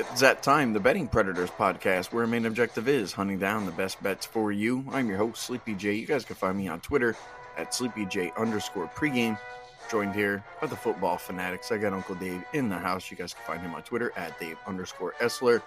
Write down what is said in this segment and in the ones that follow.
It's that time, the Betting Predators podcast, where our main objective is hunting down the best bets for you. I'm your host, Sleepy J. You guys can find me on Twitter at SleepyJ underscore pregame. Joined here by the football fanatics. I got Uncle Dave in the house. You guys can find him on Twitter at Dave underscore Essler.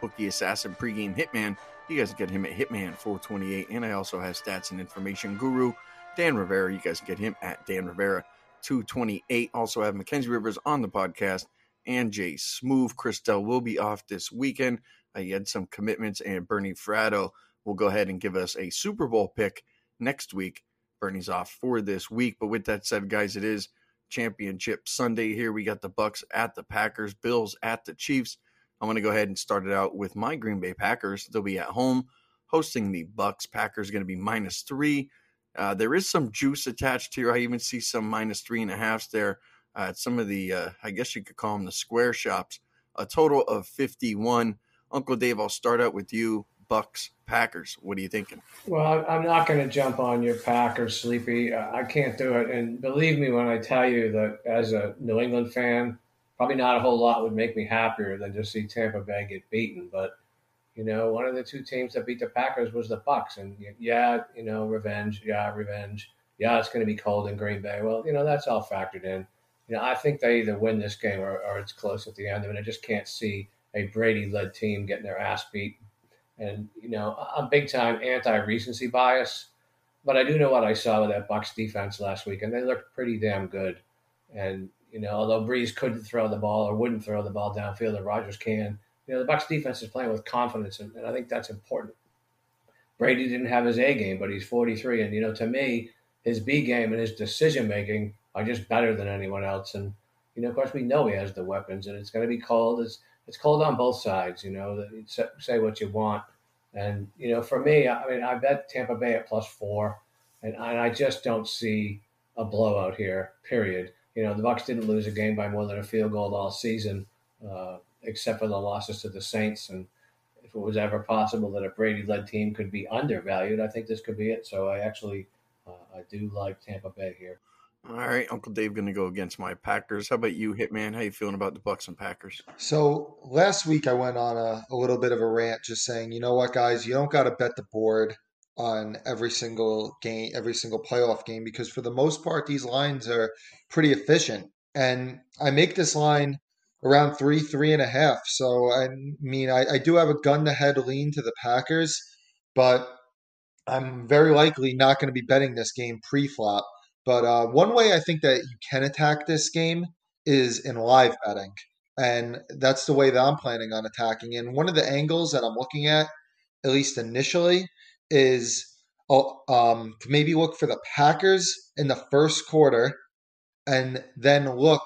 Bookie Assassin pregame Hitman. You guys can get him at Hitman428. And I also have stats and information guru Dan Rivera. You guys can get him at Dan Rivera 228. Also have Mackenzie Rivers on the podcast and Jay Smooth. Christelle will be off this weekend. Uh, he had some commitments, and Bernie Fratto will go ahead and give us a Super Bowl pick next week. Bernie's off for this week, but with that said, guys, it is Championship Sunday here. We got the Bucks at the Packers, Bills at the Chiefs. I'm going to go ahead and start it out with my Green Bay Packers. They'll be at home hosting the Bucks. Packers going to be minus three. Uh, there is some juice attached here. I even see some minus three and a halfs there at some of the, uh, I guess you could call them the square shops. A total of 51. Uncle Dave, I'll start out with you. Bucks, Packers. What are you thinking? Well, I'm not going to jump on your Packers, Sleepy. I can't do it. And believe me when I tell you that as a New England fan, probably not a whole lot would make me happier than to see Tampa Bay get beaten. But you know, one of the two teams that beat the Packers was the Bucks, and yeah, you know, revenge, yeah, revenge, yeah, it's going to be cold in Green Bay. Well, you know, that's all factored in. You know, I think they either win this game or, or it's close at the end. I mean, I just can't see a Brady-led team getting their ass beat. And you know, I'm big time anti-recency bias, but I do know what I saw with that Bucks defense last week, and they looked pretty damn good. And you know, although Brees couldn't throw the ball or wouldn't throw the ball downfield, and Rodgers can, you know, the Bucks defense is playing with confidence, and, and I think that's important. Brady didn't have his A game, but he's 43, and you know, to me, his B game and his decision making are just better than anyone else. And you know, of course, we know he has the weapons, and it's going to be cold. It's it's cold on both sides. You know, say what you want, and you know, for me, I mean, I bet Tampa Bay at plus four, and, and I just don't see a blowout here. Period. You know, the Bucks didn't lose a game by more than a field goal all season. Uh, except for the losses to the Saints. And if it was ever possible that a Brady-led team could be undervalued, I think this could be it. So I actually uh, I do like Tampa Bay here. All right, Uncle Dave going to go against my Packers. How about you, Hitman? How you feeling about the Bucks and Packers? So last week I went on a, a little bit of a rant, just saying, you know what, guys, you don't got to bet the board on every single game, every single playoff game, because for the most part, these lines are pretty efficient. And I make this line around three, three and a half. So I mean, I, I do have a gun to head lean to the Packers, but I'm very likely not going to be betting this game pre-flop. But uh, one way I think that you can attack this game is in live betting, and that's the way that I'm planning on attacking. And one of the angles that I'm looking at, at least initially, is oh, um, to maybe look for the Packers in the first quarter, and then look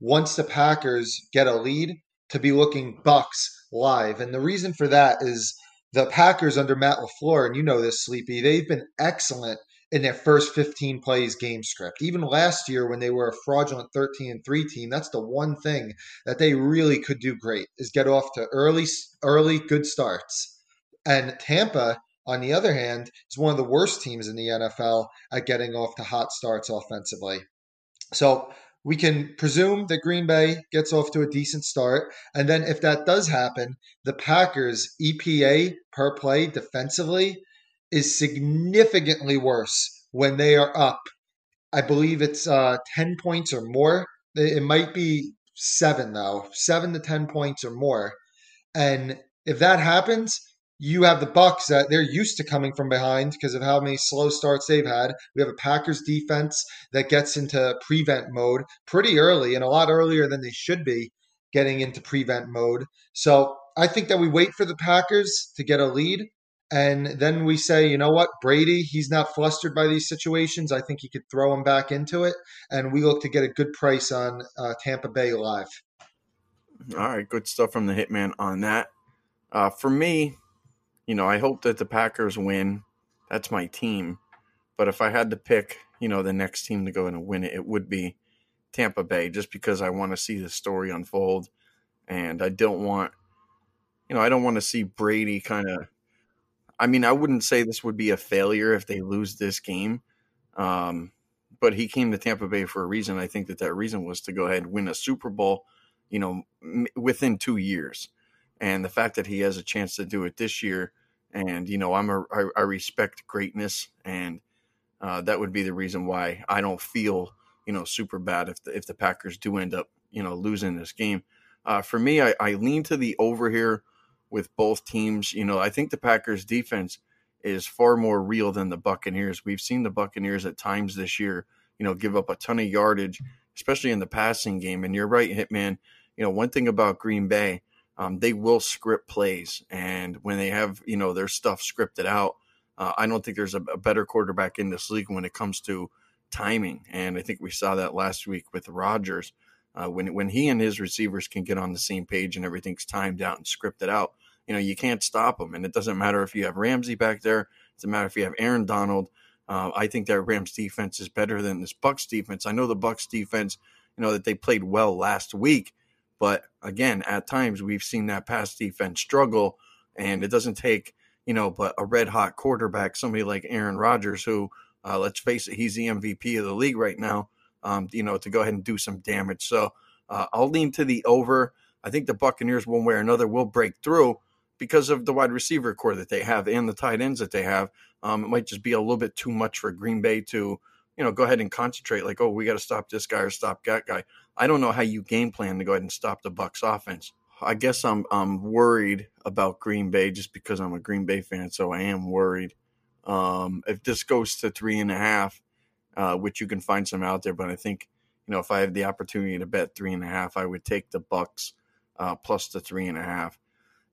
once the Packers get a lead to be looking Bucks live. And the reason for that is the Packers under Matt LaFleur, and you know this, Sleepy, they've been excellent in their first 15 plays game script. Even last year when they were a fraudulent 13 and 3 team, that's the one thing that they really could do great is get off to early early good starts. And Tampa on the other hand is one of the worst teams in the NFL at getting off to hot starts offensively. So we can presume that Green Bay gets off to a decent start. And then if that does happen, the Packers' EPA per play defensively is significantly worse when they are up. I believe it's uh, 10 points or more. It might be seven, though, seven to 10 points or more. And if that happens, you have the Bucks that they're used to coming from behind because of how many slow starts they've had. We have a Packers defense that gets into prevent mode pretty early and a lot earlier than they should be getting into prevent mode. So I think that we wait for the Packers to get a lead. And then we say, you know what, Brady, he's not flustered by these situations. I think he could throw him back into it. And we look to get a good price on uh, Tampa Bay live. All right, good stuff from the Hitman on that. Uh, for me, you know, I hope that the Packers win. That's my team. But if I had to pick, you know, the next team to go in and win it, it would be Tampa Bay, just because I want to see the story unfold. And I don't want, you know, I don't want to see Brady kind of. I mean, I wouldn't say this would be a failure if they lose this game. Um, but he came to Tampa Bay for a reason. I think that that reason was to go ahead and win a Super Bowl, you know, m- within two years. and the fact that he has a chance to do it this year, and you know, I'm a I, I respect greatness, and uh, that would be the reason why I don't feel you know super bad if the, if the Packers do end up you know losing this game. Uh, for me, I, I lean to the over here with both teams. You know, I think the Packers defense is far more real than the Buccaneers. We've seen the Buccaneers at times this year, you know, give up a ton of yardage, especially in the passing game. And you're right, Hitman. You know, one thing about Green Bay, um, they will script plays, and when they have you know their stuff scripted out, uh, I don't think there's a, a, better quarterback in this league when it comes to timing. And I think we saw that last week with Rodgers. Uh, when when he and his receivers can get on the same page and everything's timed out and scripted out, you know you can't stop them. And it doesn't matter if you have Ramsey back there. It doesn't matter if you have Aaron Donald. Uh, I think that Rams defense is better than this Bucks defense. I know the Bucks defense, you know that they played well last week, but again, at times we've seen that pass defense struggle, and it doesn't take you know but a red hot quarterback, somebody like Aaron Rodgers, who uh, let's face it, he's the MVP of the league right now um, you know, to go ahead and do some damage. So uh, I'll lean to the over. I think the Buccaneers, one way or another, will break through because of the wide receiver corps that they have and the tight ends that they have. Um, it might just be a little bit too much for Green Bay to, you know, go ahead and concentrate. Like, oh, we got to stop this guy or stop that guy. I don't know how you game plan to go ahead and stop the Bucks offense. I guess I'm I'm worried about Green Bay just because I'm a Green Bay fan, so I am worried. Um, if this goes to three and a half, uh, which you can find some out there. But I think you know if I have the opportunity to bet three and a half, I would take the Bucks uh, plus the three and a half.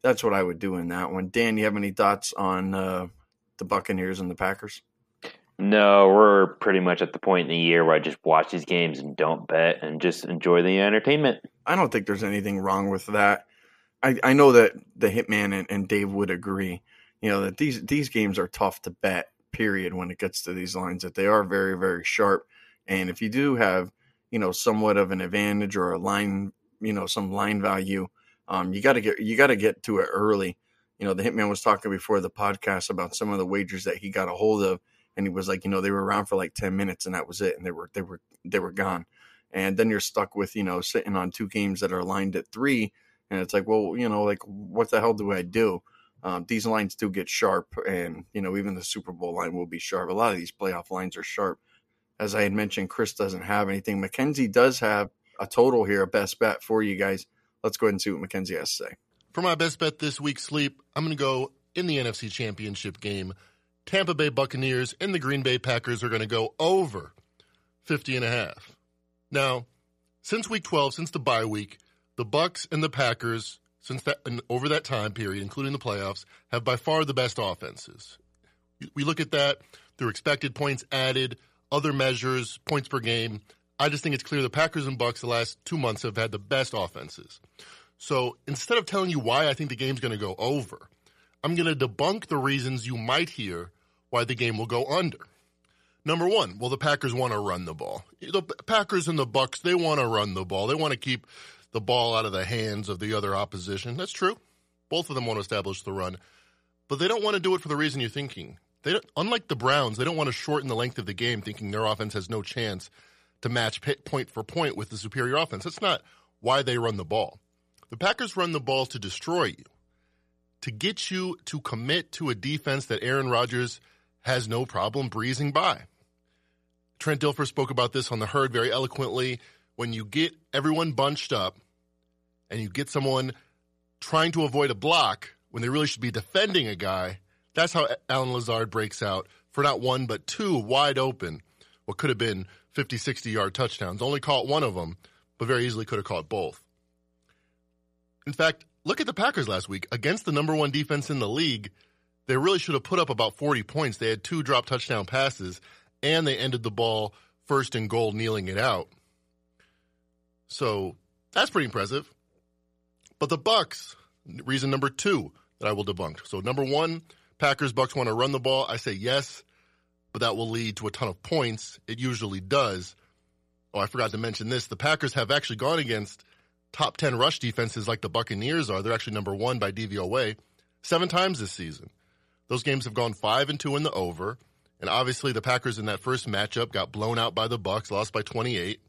That's what I would do in that one. Dan, you have any thoughts on uh, the Buccaneers and the Packers? No, we're pretty much at the point in the year where I just watch these games and don't bet and just enjoy the entertainment. I don't think there's anything wrong with that. I, I know that the Hitman and, and Dave would agree. You know that these these games are tough to bet period when it gets to these lines that they are very very sharp and if you do have you know somewhat of an advantage or a line you know some line value um, you got to get you got to get to it early you know the hitman was talking before the podcast about some of the wagers that he got a hold of and he was like you know they were around for like 10 minutes and that was it and they were they were they were gone and then you're stuck with you know sitting on two games that are lined at three and it's like well you know like what the hell do i do um, these lines do get sharp, and you know even the Super Bowl line will be sharp. A lot of these playoff lines are sharp. As I had mentioned, Chris doesn't have anything. Mackenzie does have a total here, a best bet for you guys. Let's go ahead and see what Mackenzie has to say. For my best bet this week, sleep, I'm going to go in the NFC Championship game. Tampa Bay Buccaneers and the Green Bay Packers are going to go over 50 and a half. Now, since week 12, since the bye week, the Bucks and the Packers since that and over that time period, including the playoffs, have by far the best offenses. We look at that through expected points added, other measures, points per game. I just think it's clear the Packers and Bucks the last two months have had the best offenses. So instead of telling you why I think the game's going to go over, I'm going to debunk the reasons you might hear why the game will go under. Number one, well, the Packers want to run the ball. The Packers and the Bucks, they want to run the ball. They want to keep the ball out of the hands of the other opposition. That's true. Both of them want to establish the run, but they don't want to do it for the reason you're thinking. They don't, unlike the Browns, they don't want to shorten the length of the game, thinking their offense has no chance to match point for point with the superior offense. That's not why they run the ball. The Packers run the ball to destroy you, to get you to commit to a defense that Aaron Rodgers has no problem breezing by. Trent Dilfer spoke about this on the herd very eloquently when you get everyone bunched up and you get someone trying to avoid a block when they really should be defending a guy, that's how Allen Lazard breaks out for not one but two wide open, what could have been 50, 60 yard touchdowns. Only caught one of them, but very easily could have caught both. In fact, look at the Packers last week. Against the number one defense in the league, they really should have put up about 40 points. They had two drop touchdown passes, and they ended the ball first and goal, kneeling it out. So that's pretty impressive. But the Bucks, reason number two that I will debunk. So number one, Packers Bucks want to run the ball. I say yes, but that will lead to a ton of points. It usually does. Oh, I forgot to mention this. The Packers have actually gone against top 10 rush defenses like the Buccaneers are. They're actually number one by DVOA seven times this season. Those games have gone five and two in the over. And obviously the Packers in that first matchup got blown out by the Bucks, lost by 28.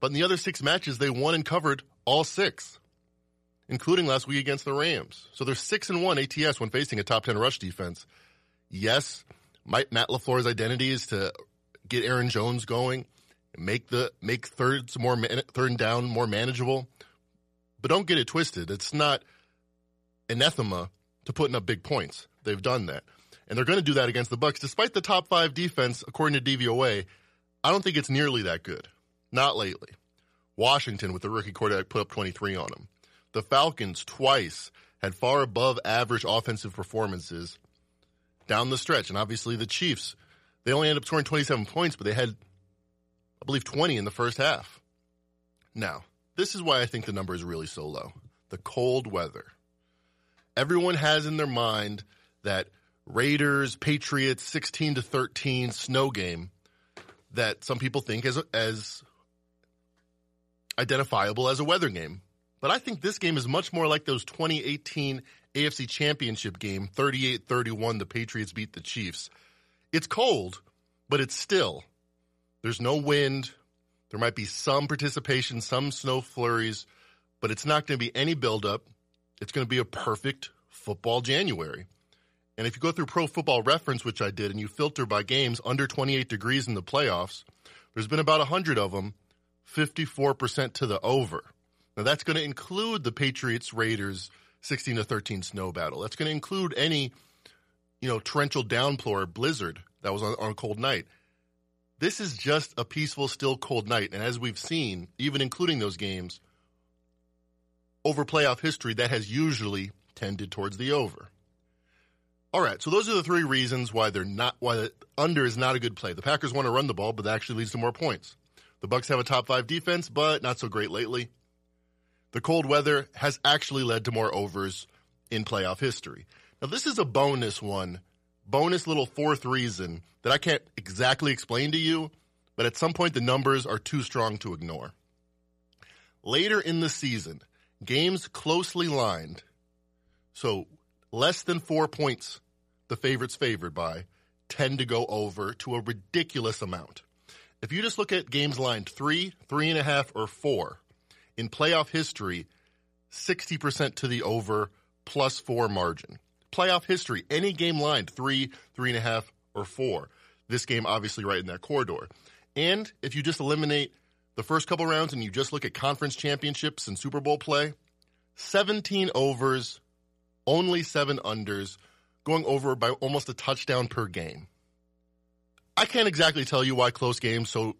But in the other six matches, they won and covered all six. including last week against the Rams. So they're six and one ATS when facing a top ten rush defense. Yes, Matt LaFleur's identity is to get Aaron Jones going, make the make thirds more third and down more manageable. But don't get it twisted. It's not anathema to putting up big points. They've done that. And they're going to do that against the Bucks despite the top 5 defense according to DVOA. I don't think it's nearly that good. Not lately. Washington with the rookie quarterback put up 23 on them. The Falcons twice had far above average offensive performances down the stretch. And obviously the Chiefs, they only ended up scoring 27 points, but they had, I believe, 20 in the first half. Now, this is why I think the number is really so low. The cold weather. Everyone has in their mind that Raiders, Patriots, 16 to 13 snow game that some people think as as identifiable as a weather game. But I think this game is much more like those 2018 AFC Championship game, 38-31 the Patriots beat the Chiefs. It's cold, but it's still. There's no wind. There might be some participation, some snow flurries, but it's not going to be any buildup. It's going to be a perfect football January. And if you go through Pro Football Reference, which I did, and you filter by games under 28 degrees in the playoffs, there's been about 100 of them, 54% to the over. Now that's going to include the Patriots Raiders 16 to 13 snow battle. That's going to include any, you know, torrential downpour, blizzard that was on, on a cold night. This is just a peaceful, still cold night. And as we've seen, even including those games, over playoff history, that has usually tended towards the over. All right, so those are the three reasons why they're not why the under is not a good play. The Packers want to run the ball, but that actually leads to more points. The Bucks have a top five defense, but not so great lately. The cold weather has actually led to more overs in playoff history. Now, this is a bonus one, bonus little fourth reason that I can't exactly explain to you, but at some point the numbers are too strong to ignore. Later in the season, games closely lined, so less than four points the favorites favored by tend to go over to a ridiculous amount. If you just look at games lined three, three and a half, or four, in playoff history, 60% to the over plus four margin. Playoff history, any game lined three, three and a half, or four. This game obviously right in that corridor. And if you just eliminate the first couple rounds and you just look at conference championships and Super Bowl play, 17 overs, only seven unders, going over by almost a touchdown per game. I can't exactly tell you why close games so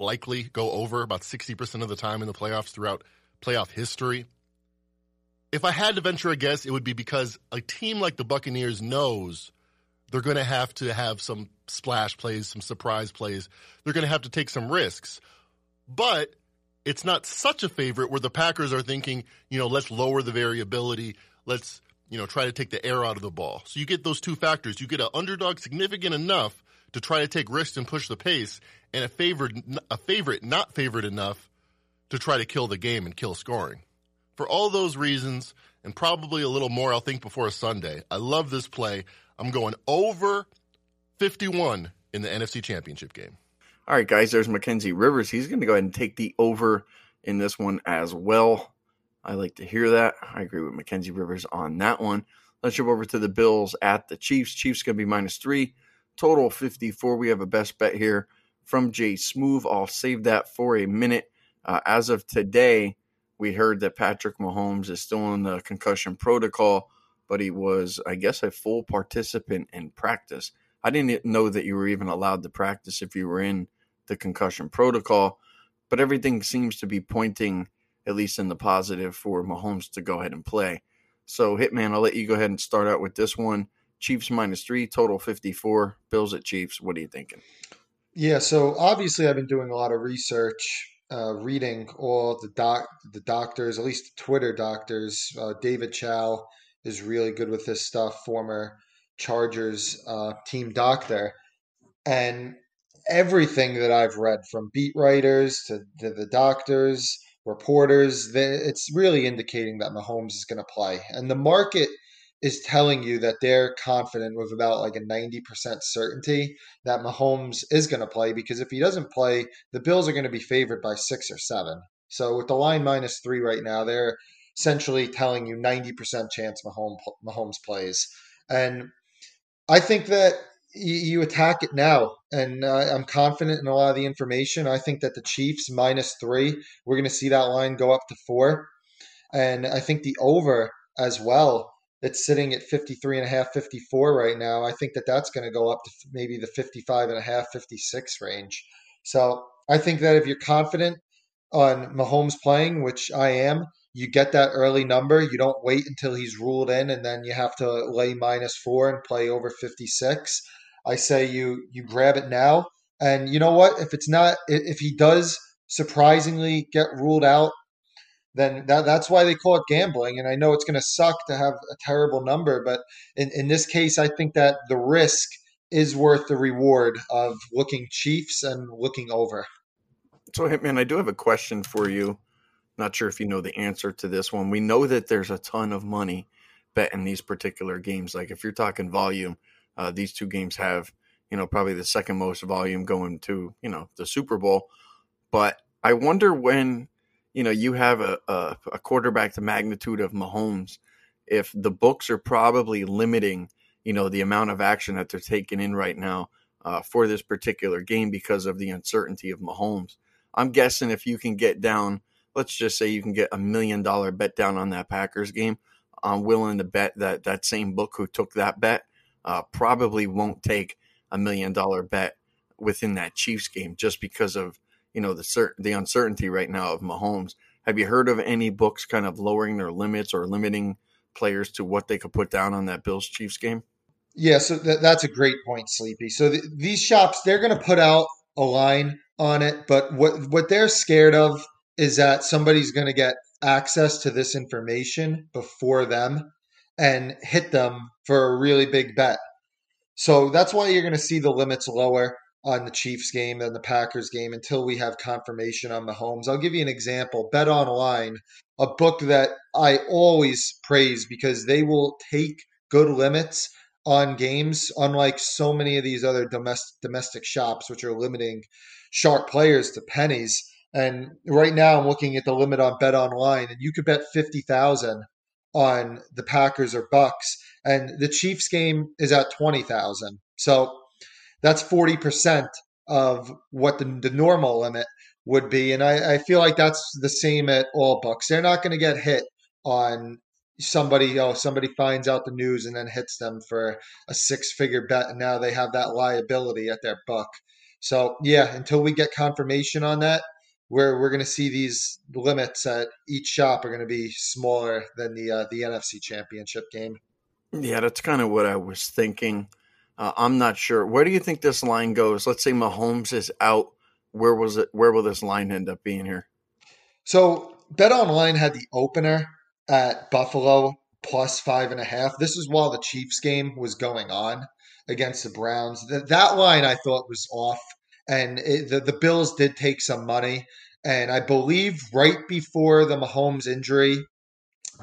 likely go over about 60% of the time in the playoffs throughout playoff history. If I had to venture a guess, it would be because a team like the Buccaneers knows they're going to have to have some splash plays, some surprise plays. They're going to have to take some risks. But it's not such a favorite where the Packers are thinking, you know, let's lower the variability let's you know try to take the air out of the ball. So you get those two factors. You get an underdog significant enough to try to take risks and push the pace, and a favored a favorite not favored enough to try to kill the game and kill scoring. For all those reasons, and probably a little more, I'll think before a Sunday. I love this play. I'm going over 51 in the NFC Championship game. All right, guys, there's Mackenzie Rivers. He's going to go ahead and take the over in this one as well. I like to hear that. I agree with Mackenzie Rivers on that one. Let's jump over to the Bills at the Chiefs. Chiefs going to be minus three, total 54. We have a best bet here from Jay Smooth. I'll save that for a minute. Uh, as of today, we heard that Patrick Mahomes is still in the concussion protocol, but he was, I guess, a full participant in practice. I didn't know that you were even allowed to practice if you were in the concussion protocol, but everything seems to be pointing – at least in the positive, for Mahomes to go ahead and play. So, Hitman, I'll let you go ahead and start out with this one. Chiefs minus three, total 54. Bills at Chiefs. What are you thinking? Yeah, so obviously I've been doing a lot of research, uh, reading all the doc, the doctors, at least Twitter doctors. Uh, David Chao is really good with this stuff, former Chargers uh, team doctor, and everything that I've read from beat writers to, to the doctors reporters. It's really indicating that Mahomes is going to play. And the market is telling you that they're confident with about like a 90% certainty that Mahomes is going to play because if he doesn't play, the Bills are going to be favored by six or seven. So with the line minus three right now, they're essentially telling you 90% chance Mahomes, Mahomes plays. And I think that you, attack it now, and uh, I'm confident in a lot of the information. I think that the Chiefs minus three, we're going to see that line go up to four, and I think the over as well. It's sitting at 53 and a half, 54 right now. I think that that's going to go up to maybe the 55 and a half, 56 range. So I think that if you're confident on Mahomes playing, which I am, you get that early number. You don't wait until he's ruled in and then you have to lay minus four and play over 56. I say you you grab it now. And you know what? If it's not if he does surprisingly get ruled out, then that, that's why they call it gambling. And I know it's going to suck to have a terrible number, but in, in this case, I think that the risk is worth the reward of looking Chiefs and looking over. So, Hitman, I do have a question for you. Not sure if you know the answer to this one. We know that there's a ton of money bet in these particular games. Like if you're talking volume, uh, these two games have, you know, probably the second most volume going to, you know, the Super Bowl. But I wonder when, you know, you have a, a, a quarterback the magnitude of Mahomes, if the books are probably limiting, you know, the amount of action that they're taking in right now uh, for this particular game because of the uncertainty of Mahomes. I'm guessing if you can get down, let's just say you can get a million dollar bet down on that Packers game. I'm willing to bet that that same book who took that bet uh, probably won't take a million dollar bet within that Chiefs game just because of you know the the uncertainty right now of Mahomes. Have you heard of any books kind of lowering their limits or limiting players to what they could put down on that Bills Chiefs game? Yeah, so th- that's a great point, Sleepy. So th- these shops they're going to put out a line on it, but what what they're scared of is that somebody's going to get access to this information before them and hit them for a really big bet. So that's why you're going to see the limits lower on the Chiefs game and the Packers game until we have confirmation on Mahomes. I'll give you an example. Bet online, a book that I always praise because they will take good limits on games, unlike so many of these other domestic domestic shops, which are limiting sharp players to pennies. And right now, I'm looking at the limit on Bet Online, and you could bet fifty thousand on the Packers or Bucks, and the Chiefs game is at twenty thousand. So that's forty percent of what the, the normal limit would be, and I, I feel like that's the same at all books. They're not going to get hit on somebody oh somebody finds out the news and then hits them for a six figure bet and now they have that liability at their buck so yeah until we get confirmation on that we're we're going to see these limits at each shop are going to be smaller than the uh, the NFC Championship game. Yeah, that's kind of what I was thinking. Uh, I'm not sure. Where do you think this line goes? Let's say Mahomes is out. Where was it? Where will this line end up being here? So Bet Online had the opener at Buffalo plus five and a half. This is while the Chiefs game was going on against the Browns. That that line I thought was off and it, the the Bills did take some money. And I believe right before the Mahomes injury,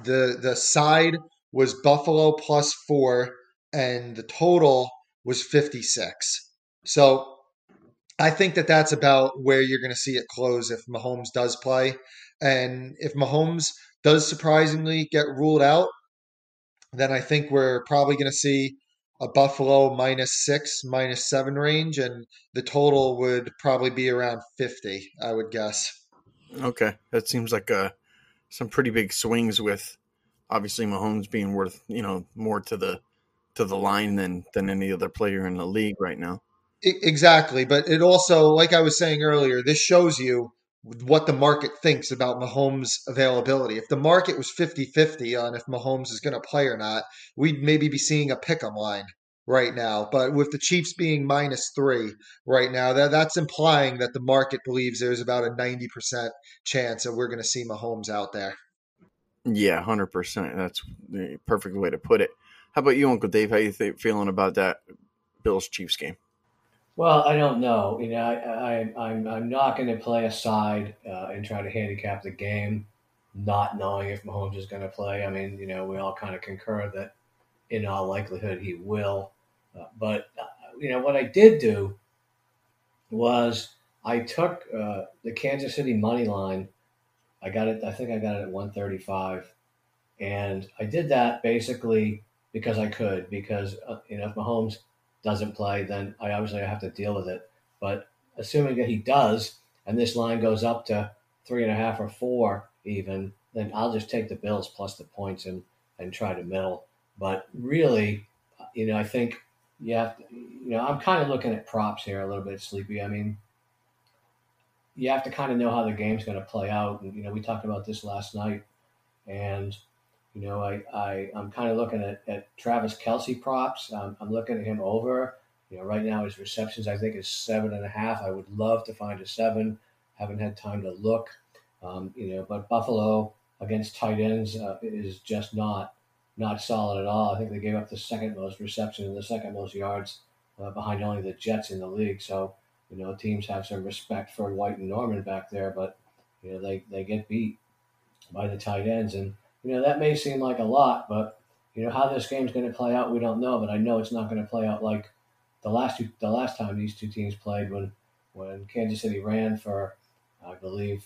the the side was Buffalo plus four, and the total was fifty six. So I think that that's about where you're going to see it close if Mahomes does play, and if Mahomes does surprisingly get ruled out, then I think we're probably going to see a Buffalo minus six, minus seven range, and the total would probably be around 50, I would guess. Okay. That seems like uh, some pretty big swings with obviously Mahomes being worth, you know, more to the to the line than than any other player in the league right now. Exactly, but it also like I was saying earlier, this shows you what the market thinks about Mahomes' availability. If the market was 50 50 on if Mahomes is going to play or not, we'd maybe be seeing a pick 'em line right now. But with the Chiefs being minus three right now, that, that's implying that the market believes there's about a 90% chance that we're going to see Mahomes out there. Yeah, 100%. That's the perfect way to put it. How about you, Uncle Dave? How you th- feeling about that Bills Chiefs game? Well, I don't know. You know, I, I I'm I'm not going to play a side uh, and try to handicap the game, not knowing if Mahomes is going to play. I mean, you know, we all kind of concur that in all likelihood he will. Uh, but uh, you know, what I did do was I took uh, the Kansas City money line. I got it. I think I got it at 135 And I did that basically because I could, because uh, you know if Mahomes doesn't play, then I obviously have to deal with it. But assuming that he does, and this line goes up to three and a half or four even, then I'll just take the Bills plus the points and and try to middle. But really, you know, I think to, you know, I'm kind of looking at props here a little bit sleepy. I mean, you have to kind of know how the game's going to play out. And, you know, we talked about this last night. And, you know, I, I, I'm kind of looking at, at Travis Kelce props. I'm, I'm looking at him over. You know, right now his receptions, I think, is seven and a half. I would love to find a seven. Haven't had time to look. Um, you know, but Buffalo against tight ends uh, is just not not solid at all. I think they gave up the second most receptions and the second most yards uh, behind only the Jets in the league. So, you know, teams have some respect for White and Norman back there, but, you know, they, they get beat by the tight ends. And, you know, that may seem like a lot, but, you know, how this game's going to play out, we don't know. But I know it's not going to play out like the last two, the last time these two teams played when, when Kansas City ran for, I believe,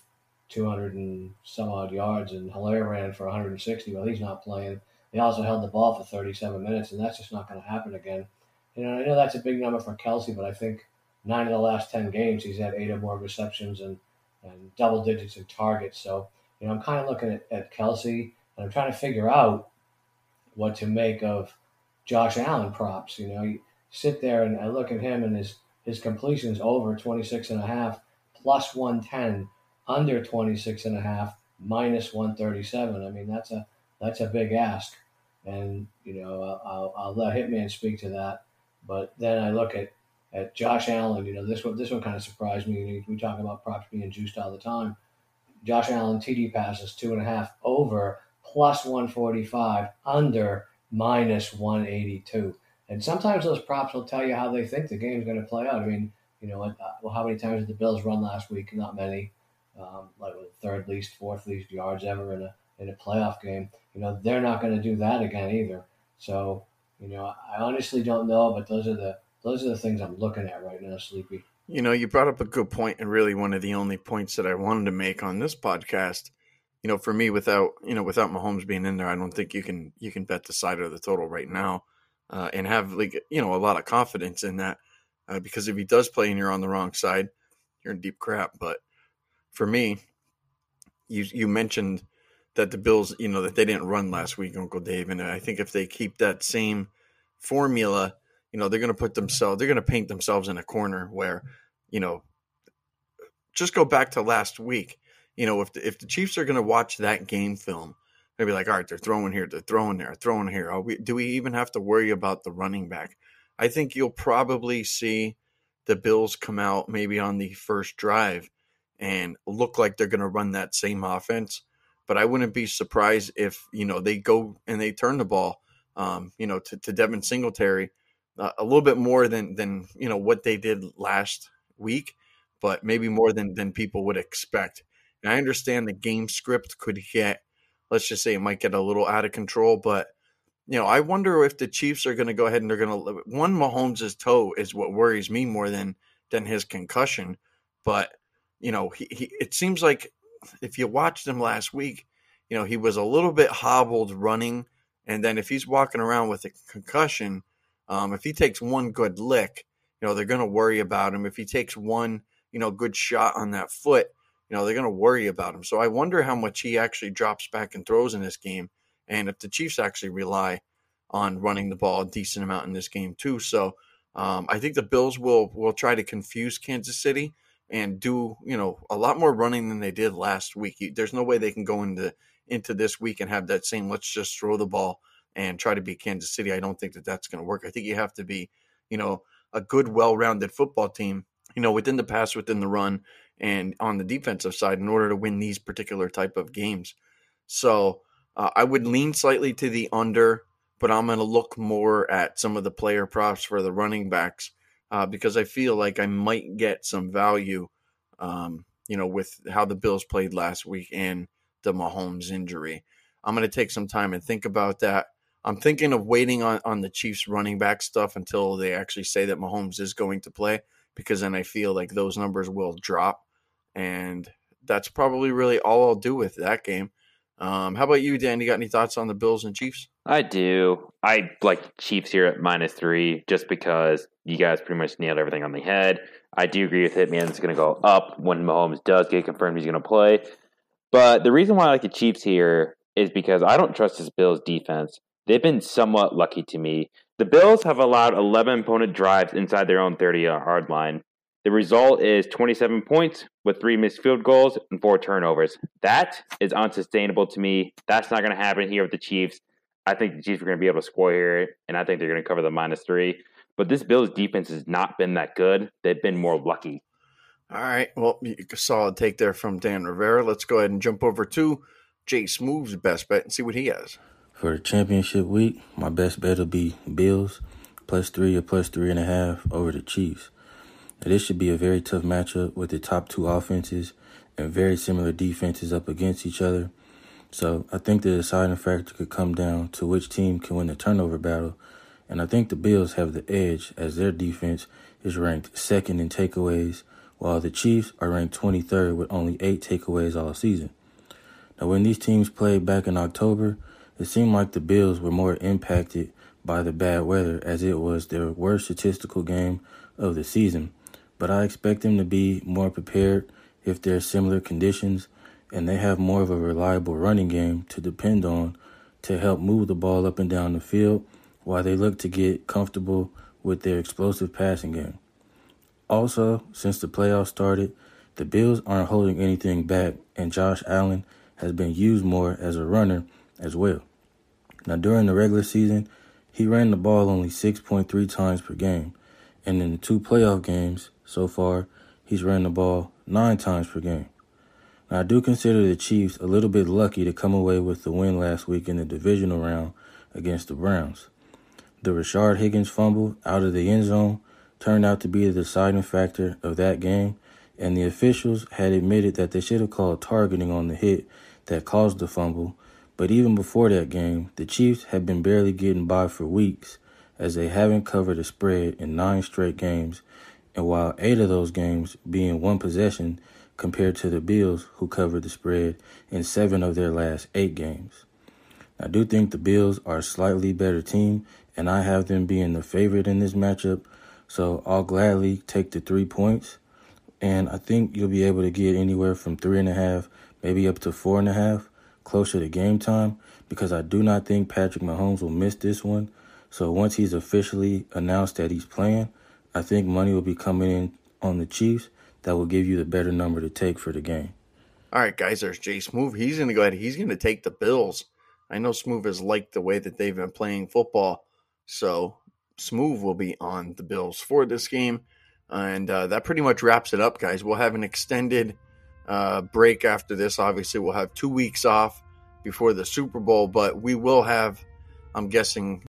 200 and some odd yards and Helaire ran for 160. Well, he's not playing they also held the ball for 37 minutes, and that's just not going to happen again. You know, I know that's a big number for Kelce, but I think nine of the last 10 games, he's had eight or more receptions and, and double digits in targets. So, you know, I'm kind of looking at, at Kelce, and I'm trying to figure out what to make of Josh Allen props. You know, you sit there and I look at him and his, his completion is over 26 and a half, plus 110, under 26 and a half, minus 137. I mean, that's a that's a big ask and you know I'll, I'll let Hitman speak to that. But then I look at at Josh Allen. You know this one this one kind of surprised me. We talk about props being juiced all the time. Josh Allen TD passes two and a half over plus one forty five under minus one eighty two. And sometimes those props will tell you how they think the game's going to play out. I mean, you know, uh, well, how many times did the Bills run last week? Not many. Um, like third least, fourth least yards ever in a in a playoff game. You know, they're not going to do that again either. So, you know, I honestly don't know, but those are the those are the things I'm looking at right now, Sleepy. You know, you brought up a good point, and really one of the only points that I wanted to make on this podcast. You know, for me, without you know, without Mahomes being in there, I don't think you can you can bet the side of the total right now, uh, and have like you know a lot of confidence in that. Uh, because if he does play and you're on the wrong side, you're in deep crap. But for me, you you mentioned that the Bills, you know, that they didn't run last week, Uncle Dave. And I think if they keep that same formula, you know, they're going to put themselves, they're going to paint themselves in a corner where, you know, just go back to last week. You know, if the, if the Chiefs are going to watch that game film, they'll be like, all right, they're throwing here, they're throwing there, throwing here. We, do we even have to worry about the running back? I think you'll probably see the Bills come out maybe on the first drive and look like they're going to run that same offense but I wouldn't be surprised if you know they go and they turn the ball, um, you know, to, to Devin Singletary uh, a little bit more than than you know what they did last week, but maybe more than than people would expect. And I understand the game script could get, let's just say, it might get a little out of control, but you know, I wonder if the Chiefs are going to go ahead and they're going to one Mahomes' toe is what worries me more than than his concussion, but you know, he, he it seems like if you watched him last week, you know, he was a little bit hobbled running. And then if he's walking around with a concussion, um, if he takes one good lick, you know, they're going to worry about him. If he takes one, you know, good shot on that foot, you know, they're going to worry about him. So I wonder how much he actually drops back and throws in this game. And if the Chiefs actually rely on running the ball a decent amount in this game too. So um, I think the Bills will will try to confuse Kansas City and do you know a lot more running than they did last week. There's no way they can go into into this week and have that same let's just throw the ball and try to beat Kansas City. I don't think that that's going to work. I think you have to be you know a good, well-rounded football team. You know, within the pass, within the run, and on the defensive side in order to win these particular type of games. So uh, I would lean slightly to the under, but I'm going to look more at some of the player props for the running backs uh, because I feel like I might get some value, um, you know, with how the Bills played last week and the Mahomes injury. I'm going to take some time and think about that. I'm thinking of waiting on, on the Chiefs running back stuff until they actually say that Mahomes is going to play because then I feel like those numbers will drop. And that's probably really all I'll do with that game. Um, how about you, Dan? You got any thoughts on the Bills and Chiefs? I do. I like Chiefs here at minus three just because you guys pretty much nailed everything on the head. I do agree with Hitman. It's going to go up when Mahomes does get confirmed he's going to play. But the reason why I like the Chiefs here is because I don't trust this Bills defense. They've been somewhat lucky to me. The Bills have allowed 11 opponent drives inside their own 30 yard hard line. The result is 27 points with three missed field goals and four turnovers. That is unsustainable to me. That's not going to happen here with the Chiefs. I think the Chiefs are going to be able to score here, and I think they're going to cover the minus three. But this Bills defense has not been that good. They've been more lucky. All right. Well, solid take there from Dan Rivera. Let's go ahead and jump over to Jay Smooth's best bet and see what he has. For the championship week, my best bet will be Bills plus three or plus three and a half over the Chiefs. This should be a very tough matchup with the top two offenses and very similar defenses up against each other. So I think the deciding factor could come down to which team can win the turnover battle. And I think the Bills have the edge as their defense is ranked second in takeaways, while the Chiefs are ranked 23rd with only eight takeaways all season. Now, when these teams played back in October, it seemed like the Bills were more impacted by the bad weather as it was their worst statistical game of the season but I expect them to be more prepared if there's similar conditions and they have more of a reliable running game to depend on to help move the ball up and down the field while they look to get comfortable with their explosive passing game. Also, since the playoffs started, the Bills aren't holding anything back, and Josh Allen has been used more as a runner as well. Now, during the regular season, he ran the ball only 6.3 times per game, and in the two playoff games, so far, he's ran the ball nine times per game. Now, I do consider the Chiefs a little bit lucky to come away with the win last week in the divisional round against the Browns. The Rashard Higgins fumble out of the end zone turned out to be the deciding factor of that game, and the officials had admitted that they should have called targeting on the hit that caused the fumble. But even before that game, the Chiefs had been barely getting by for weeks as they haven't covered a spread in nine straight games and while eight of those games being one possession compared to the Bills, who covered the spread in seven of their last eight games. I do think the Bills are a slightly better team, and I have them being the favorite in this matchup, so I'll gladly take the three points. And I think you'll be able to get anywhere from three and a half, maybe up to four and a half, closer to game time, because I do not think Patrick Mahomes will miss this one. So once he's officially announced that he's playing, I think money will be coming in on the Chiefs that will give you the better number to take for the game. All right, guys, there's Jay Smooth. He's going to go ahead. He's going to take the Bills. I know Smooth has liked the way that they've been playing football. So Smooth will be on the Bills for this game. And uh, that pretty much wraps it up, guys. We'll have an extended uh, break after this. Obviously, we'll have two weeks off before the Super Bowl, but we will have, I'm guessing,